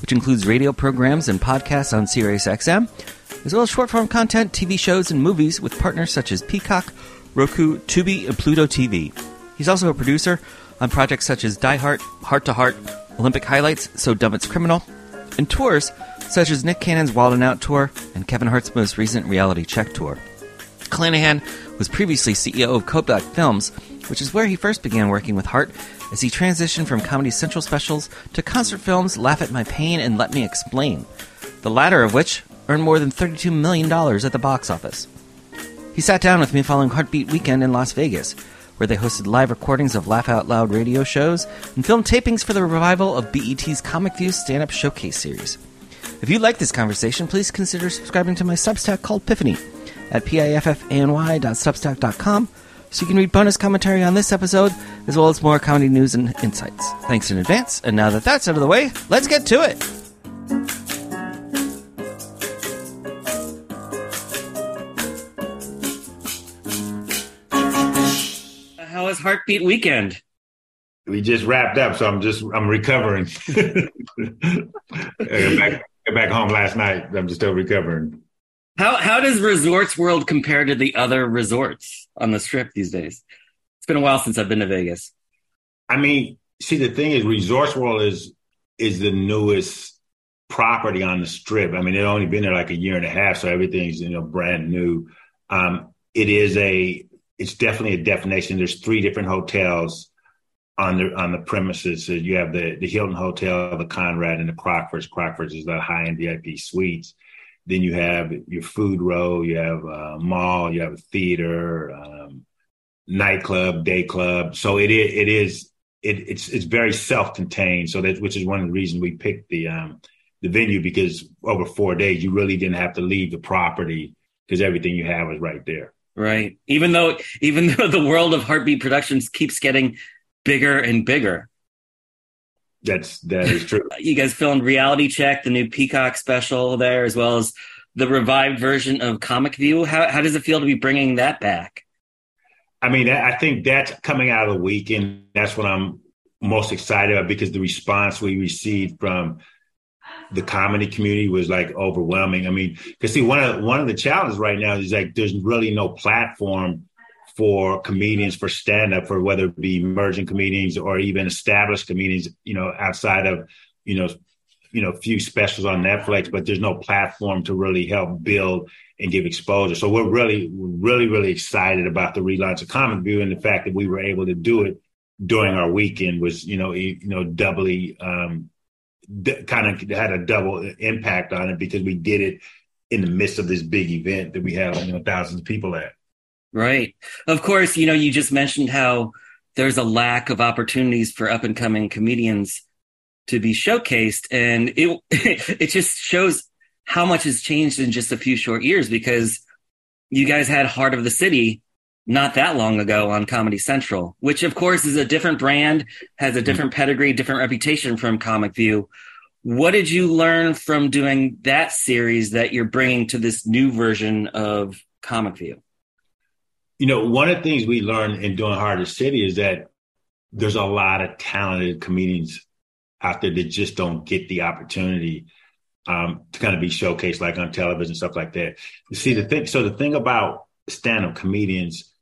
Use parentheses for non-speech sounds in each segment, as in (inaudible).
which includes radio programs and podcasts on SiriusXM, as well as short form content, TV shows, and movies with partners such as Peacock, Roku, Tubi, and Pluto TV. He's also a producer on projects such as Die Hart, Hart to Heart, Olympic Highlights, So Dumb It's Criminal, and tours such as Nick Cannon's Wild and Out tour and Kevin Hart's most recent reality check tour. Clanagan was previously CEO of Codeblack Films, which is where he first began working with Hart as he transitioned from Comedy Central specials to concert films Laugh at My Pain and Let Me Explain, the latter of which earned more than $32 million at the box office. He sat down with me following Hartbeat Weekend in Las Vegas, where they hosted live recordings of Laugh Out Loud radio shows and filmed tapings for the revival of BET's Comic View stand up showcase series. If you like this conversation, please consider subscribing to my Substack called Piffany at piffany.substack.com so you can read bonus commentary on this episode as well as more comedy news and insights. Thanks in advance. And now that that's out of the way, let's get to it. How was Hartbeat Weekend? We just wrapped up, so I'm just I'm recovering. (laughs) back, back home last night. I'm just still recovering. How how does Resorts World compare to the other resorts on the strip these days? It's been a while since I've been to Vegas. I mean, see, the thing is, Resorts World is is the newest property on the strip. I mean, it only been there like a year and a half, so everything's you know brand new. Um, it is a it's definitely a destination. There's three different hotels on the on the premises. So you have the the Hilton Hotel, the Conrad, and the Crockford's. Crockford's is the high end VIP suites. Then you have your food row, you have a mall, you have a theater, um, nightclub, day club. So it is, it is, it, it's, it's very self-contained. So that, which is one of the reasons we picked the, um, the venue because over four days, you really didn't have to leave the property because everything you have is right there. Right. Even though, even though (laughs) the world of Hartbeat Productions keeps getting bigger and bigger. That's that is true. (laughs) you guys filmed Reality Check, the new Peacock special there, as well as the revived version of Comic View. How how does it feel to be bringing that back? I mean, I think that's coming out of the weekend. That's what I'm most excited about because the response we received from the comedy community was like overwhelming. I mean, because see, one of one of the challenges right now is like there's really no platform for comedians for stand up for whether it be emerging comedians or even established comedians you know outside of you know you know a few specials on netflix but there's no platform to really help build and give exposure. So we're really really really excited about the relaunch of comic view and the fact that we were able to do it during our weekend was you know you know doubly um d- kind of had a double impact on it because we did it in the midst of this big event that we have you know thousands of people at Right. Of course, you know, you just mentioned how there's a lack of opportunities for up and coming comedians to be showcased. And it, (laughs) it just shows how much has changed in just a few short years because you guys had Hart of the City not that long ago on Comedy Central, which of course is a different brand, has a different pedigree, different reputation from Comic View. What did you learn from doing that series that you're bringing to this new version of Comic View? You know, one of the things we learned in doing the City is that there's a lot of talented comedians out there that just don't get the opportunity um, to kind of be showcased like on television stuff like that. You see the thing. So the thing about stand-up comedians,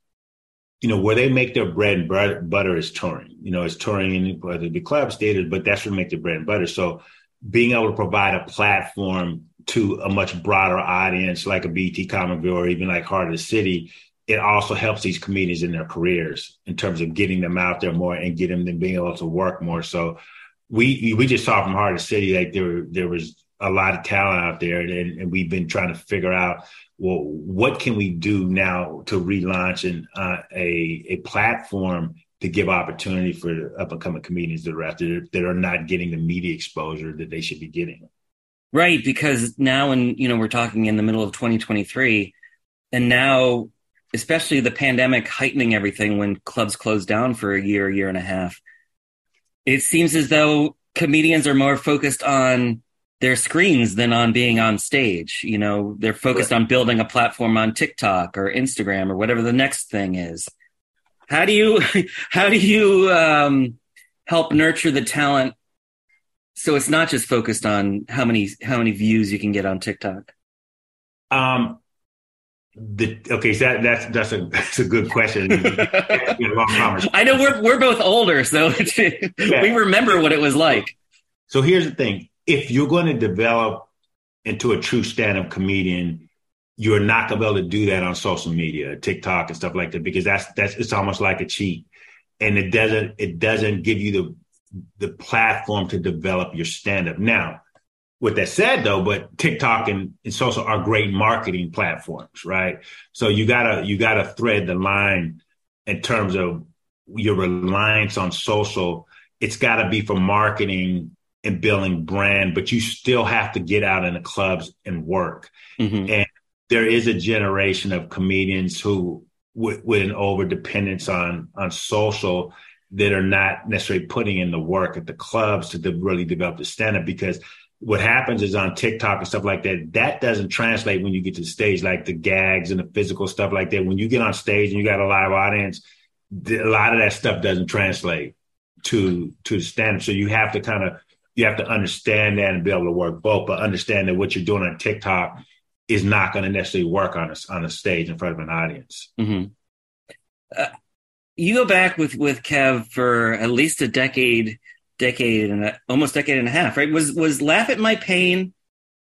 you know, where they make their bread and butter is touring. You know, it's touring in whether it be clubs, theaters, but that's what they make their bread and butter. So being able to provide a platform to a much broader audience like a BET Comic View or even like Hart of the City it also helps these comedians in their careers in terms of getting them out there more and getting them being able to work more. So we we just saw from Hart of City like there there was a lot of talent out there, and, and we've been trying to figure out well what can we do now to relaunch and uh, a a platform to give opportunity for up and coming comedians that are out there that are not getting the media exposure that they should be getting. Right, because now, and you know, we're talking in the middle of 2023, and now, especially the pandemic heightening everything when clubs closed down for a year, year and a half. It seems as though comedians are more focused on their screens than on being on stage. You know, they're focused right. on building a platform on TikTok or Instagram or whatever the next thing is. How do you (laughs) how do you um, help nurture the talent so it's not just focused on how many how many views you can get on TikTok? Um, the, okay, so that, that's that's a (laughs) that's a good question. (laughs) I know we're we're both older, so (laughs) yeah. we remember what it was like. So here's the thing: if you're going to develop into a true stand-up comedian, you're not going to be able to do that on social media, TikTok and stuff like that, because that's that's it's almost like a cheat, and it doesn't it doesn't give you the the platform to develop your stand-up. Now, with that said though, but TikTok and, and social are great marketing platforms, right? So you gotta you gotta thread the line in terms of your reliance on social. It's gotta be for marketing and building brand, but you still have to get out in the clubs and work. Mm-hmm. And there is a generation of comedians who, with, with an over dependence on on social, that are not necessarily putting in the work at the clubs to de- really develop the stand up because what happens is on TikTok and stuff like that, that doesn't translate when you get to the stage, like the gags and the physical stuff like that. When you get on stage and you got a live audience, a lot of that stuff doesn't translate to to the stand. So you have to kind of you have to understand that and be able to work both, but understand that what you're doing on TikTok is not going to necessarily work on a, on a stage in front of an audience. Mm-hmm. Uh, you go back with with Kev for at least a decade, decade and a, almost decade and a half, right? Was was Laugh at My Pain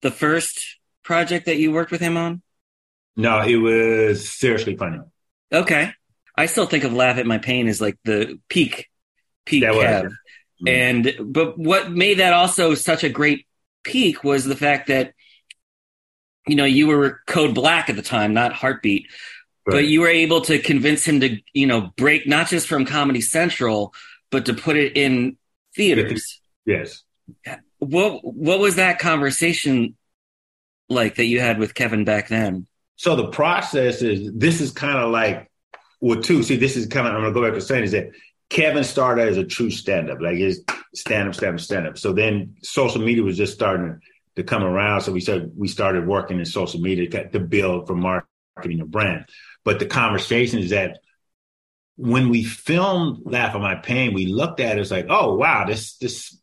the first project that you worked with him on? No, it was seriously funny. Okay, I still think of Laugh at My Pain as like the peak, peak that. Was. Mm-hmm. And but what made that also such a great peak was the fact that you know you were Code Black at the time, not Hartbeat Right. But you were able to convince him to, you know, break not just from Comedy Central, but to put it in theaters. Yes. What What was that conversation like that you had with Kevin back then? So the process is this is kind of like well, two. See, this is kind of I'm gonna go back to saying is that Kevin started as a true stand up, like his stand up, stand up, stand up. So then social media was just starting to come around. So we said we started working in social media to build for marketing a brand. But the conversation is that when we filmed Laugh at My Pain, we looked at it, it's like, oh wow, this this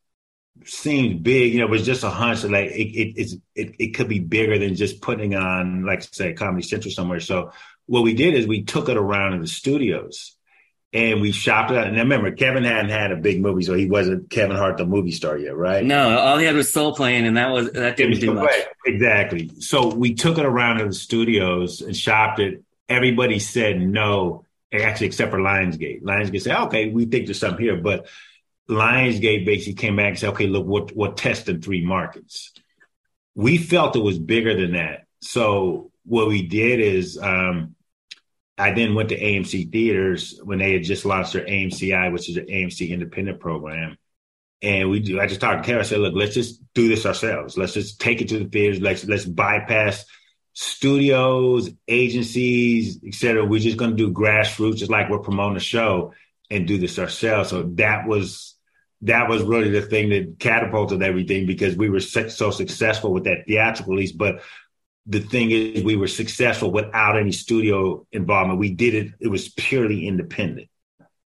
seems big. You know, it was just a hunch that like it it, it it could be bigger than just putting on, like say, Comedy Central somewhere. So what we did is we took it around in the studios and we shopped it out. And I remember Kevin hadn't had a big movie, so he wasn't Kevin Hart, the movie star yet, right? No, all he had was Soul Plane, and that was that didn't do much. Exactly. So we took it around in the studios and shopped it, everybody said no, actually, except for Lionsgate. Lionsgate said, okay, we think there's something here. But Lionsgate basically came back and said, okay, look, we're, we're testing three markets. We felt it was bigger than that. So what we did is, um, I then went to AMC theaters when they had just launched their AMCI, which is an AMC independent program. And we do, I just talked to Kevin. I said, look, let's just do this ourselves. Let's just take it to the theaters. Let's, let's bypass studios, agencies, etc. We're just going to do grassroots, just like we're promoting a show, and do this ourselves. So that was that was really the thing that catapulted everything because we were so successful with that theatrical release. But the thing is, we were successful without any studio involvement. We did it; it was purely independent.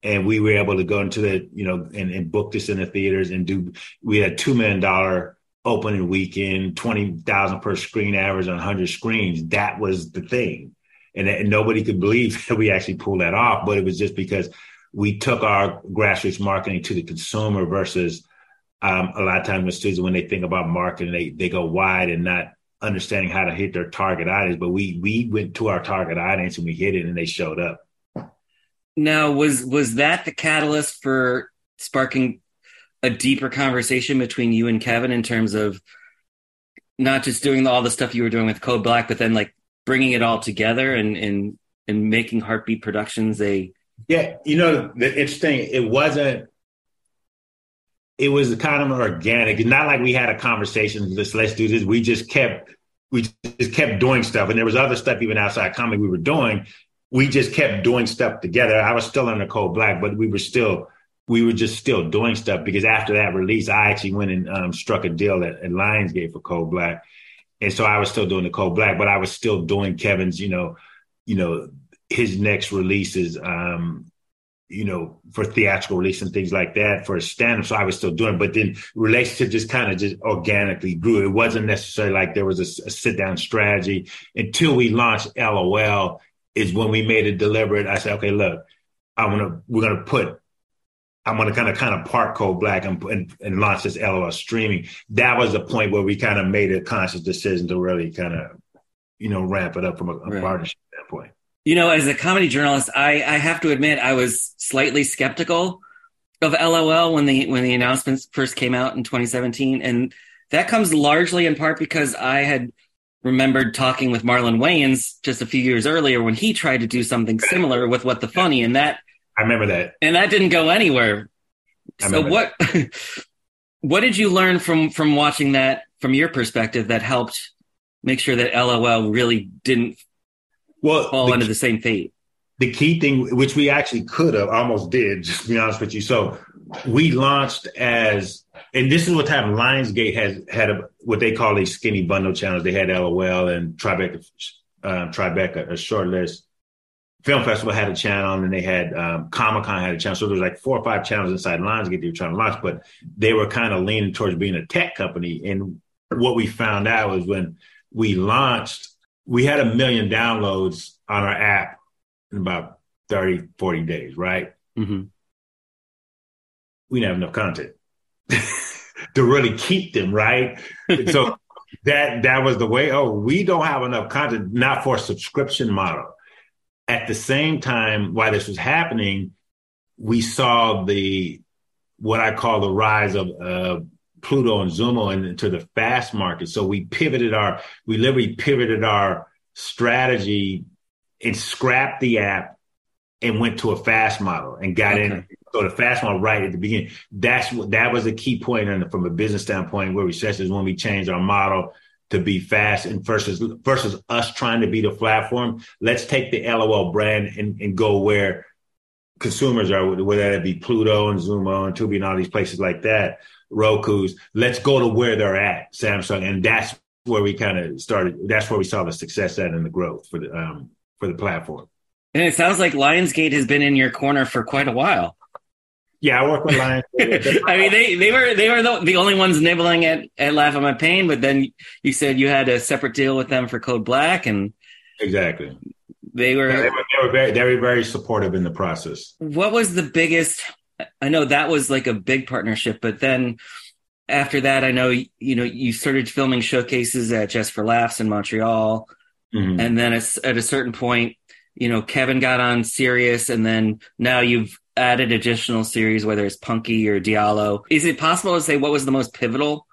And we were able to go into the, you know, and, and book this in the theaters and do. We had two million dollar opening weekend, 20,000 per screen average on 100 screens. That was the thing. And, and, nobody could believe (laughs) that we actually pulled that off, but it was just because we took our grassroots marketing to the consumer versus um, a lot of times the students, when they think about marketing, they, they go wide and not understanding how to hit their target audience. But we, we went to our target audience and we hit it and they showed up. Now, was, was that the catalyst for sparking a deeper conversation between you and Kevin in terms of not just doing all the stuff you were doing with Code Black, but then like bringing it all together and and and making Hartbeat Productions a yeah. You know, the interesting. It wasn't. it was kind of organic. It's not like we had a conversation. Let's let's do this. We just kept we just kept doing stuff, and there was other stuff even outside comedy we were doing. We just kept doing stuff together. I was still in the Code Black, but we were still we were just still doing stuff because after that release, I actually went and um, struck a deal at, at Lionsgate for Code Black, and so I was still doing the Code Black, but I was still doing Kevin's, you know, you know, his next releases. Um, you know, for theatrical release and things like that for stand up. So I was still doing, it. but then relationship just kind of just organically grew. It wasn't necessarily like there was a, a sit down strategy until we launched LOL is when we made it deliberate. I said, okay, look, I'm to, we're to put, I'm going to kind of, kind of park Code Black and, and, and launch this LOL streaming. That was the point where we kind of made a conscious decision to really kind of, you know, ramp it up from a, a right. partnership standpoint. You know, as a comedy journalist, I, I have to admit I was slightly skeptical of LOL when the when the announcements first came out in 2017, and that comes largely in part because I had remembered talking with Marlon Wayans just a few years earlier when he tried to do something similar with What the Funny, and that I remember that, and that didn't go anywhere. So what (laughs) what did you learn from from watching that from your perspective that helped make sure that LOL really didn't well, fall the, under the same fate. The key thing, which we actually could have almost did, (laughs) just to be honest with you. So we launched as, and this is what happened. Lionsgate has had a, what they call a skinny bundle challenge. They had LOL and Tribeca, uh, Tribeca, a short list. Film Festival had a channel, and then they had um, Comic Con had a channel. So there was like four or five channels inside Lionsgate they were trying to launch, but they were kind of leaning towards being a tech company. And what we found out was when we launched, we had a million downloads on our app in about 30, 40 days, right? Mm-hmm. We didn't have enough content (laughs) to really keep them, right? so (laughs) that that was the way. Oh, we don't have enough content, not for a subscription model. At the same time, while this was happening, we saw the what I call the rise of uh, Pluto and Xumo into the fast market. So we pivoted our, we literally pivoted our strategy and scrapped the app and went to a fast model and got okay. in. So the fast model right at the beginning. That's what that was a key point and from a business standpoint where we said is when we changed our model to be fast and versus versus us trying to be the platform. Let's take the LOL brand and, and go where consumers are, whether it be Pluto and Xumo and Tubi and all these places like that. Roku's. Let's go to where they're at, Samsung, and that's where we kind of started. That's where we saw the success at and the growth for the um, for the platform. And it sounds like Lionsgate has been in your corner for quite a while. Yeah, I work with Lionsgate. (laughs) I mean, they they were they were the, the, only ones nibbling at at Laugh at My Pain, but then you said you had a separate deal with them for Code Black, and exactly they were, yeah, they were they were very they were very supportive in the process. What was the biggest I know that was like a big partnership, but then after that, I know you know you started filming showcases at Just for Laughs in Montreal, mm-hmm. and then at a certain point, you know Kevin got on Sirius, and then now you've added additional series, whether it's Punky or Diallo. Is it possible to say what was the most pivotal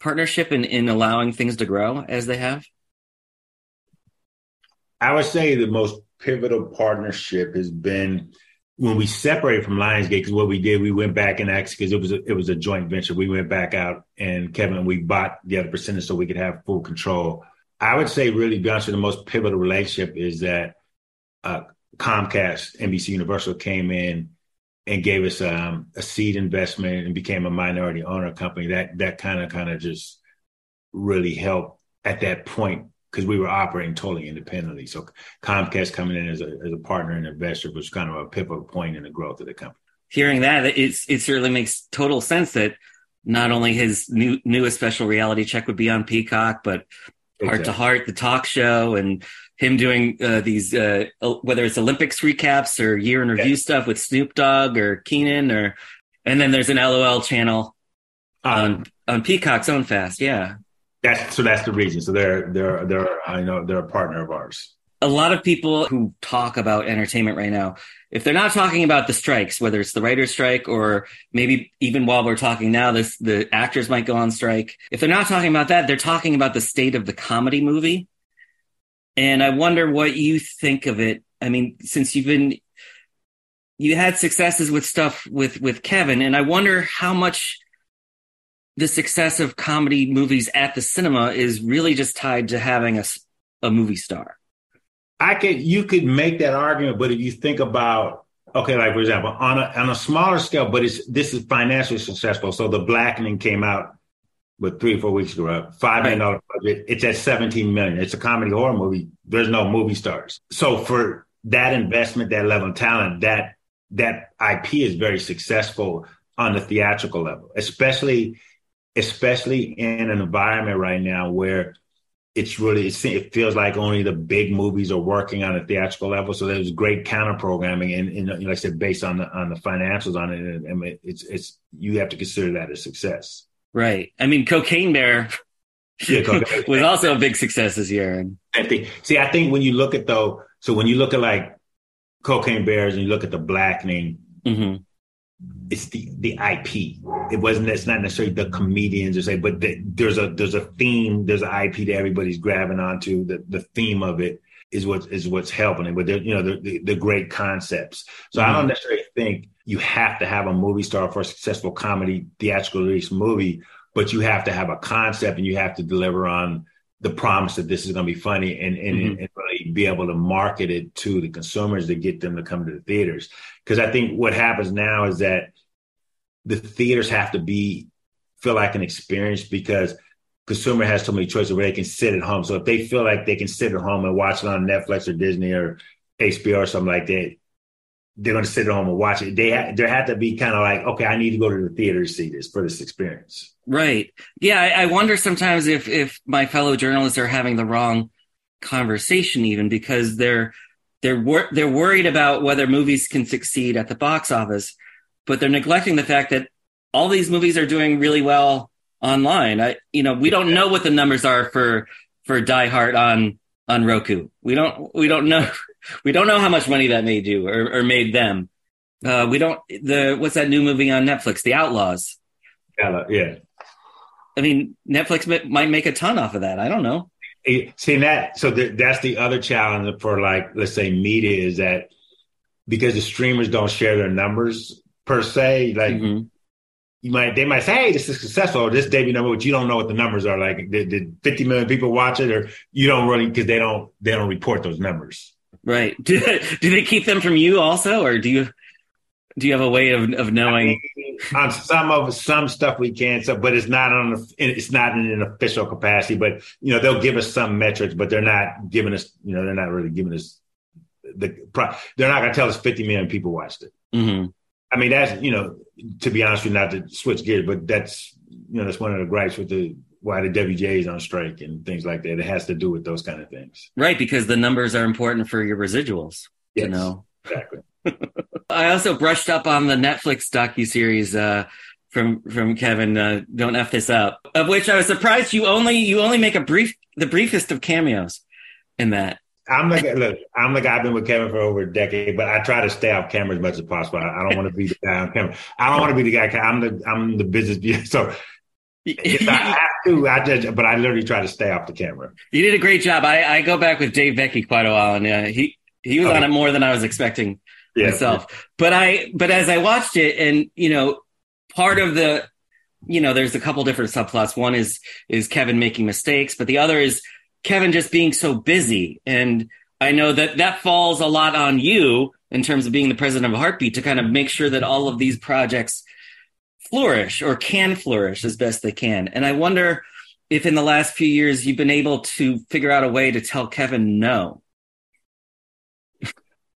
partnership in in allowing things to grow as they have? I would say the most pivotal partnership has been when we separated from Lionsgate, because what we did, we went back and actually, because it was a, it was a joint venture. We went back out and Kevin, we bought the other percentage so we could have full control. I would say, really, be honest, with the most pivotal relationship is that uh, Comcast, NBC Universal came in and gave us um, a seed investment and became a minority owner company. That that kind of kind of just really helped at that point because we were operating totally independently. So Comcast coming in as a, as a partner and investor was kind of a pivotal point in the growth of the company. Hearing that, it's, it certainly makes total sense that not only his new newest special reality check would be on Peacock, but Hart to Heart, the talk show, and him doing uh, these uh, whether it's Olympics recaps or year in review stuff with Snoop Dogg or Kenan, or and then there's an LOL channel um, on on Peacock's own fast, yeah. That's so. That's the reason. So they're they're they're I know they're a partner of ours. A lot of people who talk about entertainment right now, if they're not talking about the strikes, whether it's the writer's strike or maybe even while we're talking now, this the actors might go on strike. If they're not talking about that, they're talking about the state of the comedy movie. And I wonder what you think of it. I mean, since you've been you had successes with stuff with with Kevin, and I wonder how much the success of comedy movies at the cinema is really just tied to having a, a movie star. I could you could make that argument, but if you think about okay, like for example, on a on a smaller scale, but it's this is financially successful. So the Blackening came out with three or four weeks ago, five million dollar budget. It's at seventeen million. It's a comedy horror movie. There's no movie stars. So for that investment, that level of talent, that that IP is very successful on the theatrical level, especially especially in an environment right now where it's really it feels like only the big movies are working on a theatrical level. So there's great counter programming, and, and like I said, based on the on the financials on it, and it's it's you have to consider that a success. Right. I mean, Cocaine Bear yeah, Cocaine (laughs) was also a big success this year. I think. See, I think when you look at though, so when you look at like Cocaine Bears and you look at the Blackening, mm-hmm it's the the IP. It wasn't. It's not necessarily the comedians or say, but the, there's a there's a theme. There's an IP that everybody's grabbing onto. The the theme of it is what is what's helping it. But you know the, the, the great concepts. So mm-hmm. I don't necessarily think you have to have a movie star for a successful comedy theatrical release movie, but you have to have a concept and you have to deliver on the promise that this is going to be funny and and, mm-hmm. and, really be able to market it to the consumers to get them to come to the theaters. Because I think what happens now is that the theaters have to be feel like an experience because consumer has so many choices where they can sit at home. So if they feel like they can sit at home and watch it on Netflix or Disney or HBO or something like that, they're going to sit at home and watch it. They ha- there had to be kind of like, okay, I need to go to the theater to see this for this experience. Right. Yeah. I, I wonder sometimes if if my fellow journalists are having the wrong conversation, even because they're they're wor- they're worried about whether movies can succeed at the box office, but they're neglecting the fact that all these movies are doing really well online. I, you know, we don't know what the numbers are for for Die Hart on on Roku. We don't we don't know (laughs) we don't know how much money that made you or, or made them. Uh, we don't the what's that new movie on Netflix, The Outlaws. Yeah, yeah. I mean, Netflix might make a ton off of that. I don't know. Seeing that, so the, that's the other challenge for like, let's say, media is that because the streamers don't share their numbers per se, like mm-hmm you might they might say, "Hey, this is successful." Or this debut number, but you don't know what the numbers are. Like, did, did 50 million people watch it, or you don't really because they don't they don't report those numbers. Right? (laughs) Do do they keep them from you also, or do you do you have a way of of knowing? I mean, on some of some stuff we can, so but it's not on it's not in an official capacity. But you know, they'll give us some metrics, but they're not giving us. You know, they're not really giving us the. They're not going to tell us 50 million people watched it. Mm-hmm. I mean, that's you know, to be honest with you, not to switch gears, but that's you know, that's one of the gripes with the why the WGA is on strike and things like that. It has to do with those kind of things, right? Because the numbers are important for your residuals. Yes, you know exactly. (laughs) I also brushed up on the Netflix docu series uh, from from Kevin. Uh, Don't f this up, of which I was surprised you only you only make a brief the briefest of cameos in that. I'm like, (laughs) look, I'm like, I've been with Kevin for over a decade, but I try to stay off camera as much as possible. I, I don't want to be the guy on camera. I don't want to be the guy. I'm the, I'm the business. (laughs) So if I (laughs) have to, I just, but I literally try to stay off the camera. You did a great job. I, I go back with Dave Becky quite a while, and uh, he he was on it more than I was expecting yeah, myself. Yeah. But I, but as I watched it, and you know, part of the, you know, there's a couple different subplots. One is is Kevin making mistakes, but the other is Kevin just being so busy. And I know that that falls a lot on you in terms of being the president of Hartbeat to kind of make sure that all of these projects flourish or can flourish as best they can. And I wonder if in the last few years you've been able to figure out a way to tell Kevin no.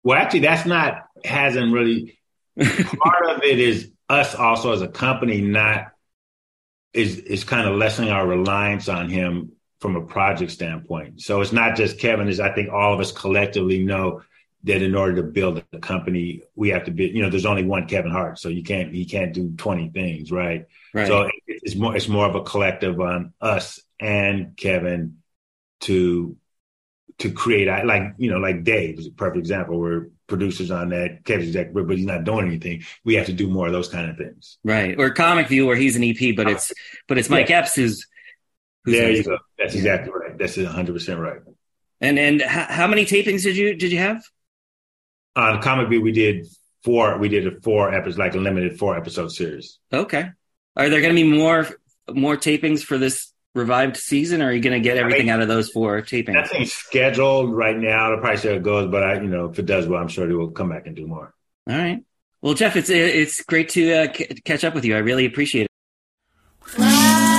Well, actually, that's not, hasn't really, part of it is us also as a company not, is, is kind of lessening our reliance on him from a project standpoint. So it's not just Kevin, is I think all of us collectively know that in order to build a company, we have to be, you know, there's only one Kevin Hart. So you can't, he can't do 20 things, right? right. So it's more, it's more of a collective on us and Kevin to, to create, like, you know, like Dave is a perfect example where producers on that, Kevin's executive, but he's not doing anything. We have to do more of those kind of things. Right. Or Comic View where he's an EP, but it's, but it's Mike yeah. Epps who's, there you go. That's exactly right. That's 100 percent right. And and how many tapings did you did you have? On Comic View, we did four. We did a four episodes, like a limited four episode series. Okay. Are there going to be more more tapings for this revived season, or are you going to get everything I mean, out of those four tapings? Nothing's scheduled right now. The probably see how it goes, but I, you know, if it does well, I'm sure they will come back and do more. All right. Well, Jeff, it's it's great to uh, c- catch up with you. I really appreciate it.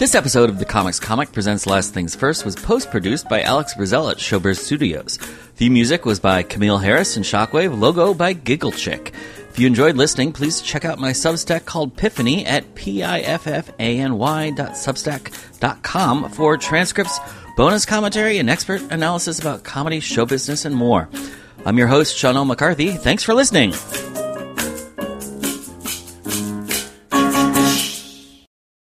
This episode of the Comics Comic Presents Last Things First was post produced by Alex Brazell at Showbiz Studios. The music was by Camille Harris and Shockwave, logo by Giggle Chick. If you enjoyed listening, please check out my Substack called Piffany at piffany.substack.com for transcripts, bonus commentary, and expert analysis about comedy, show business, and more. I'm your host, Sean L. McCarthy. Thanks for listening.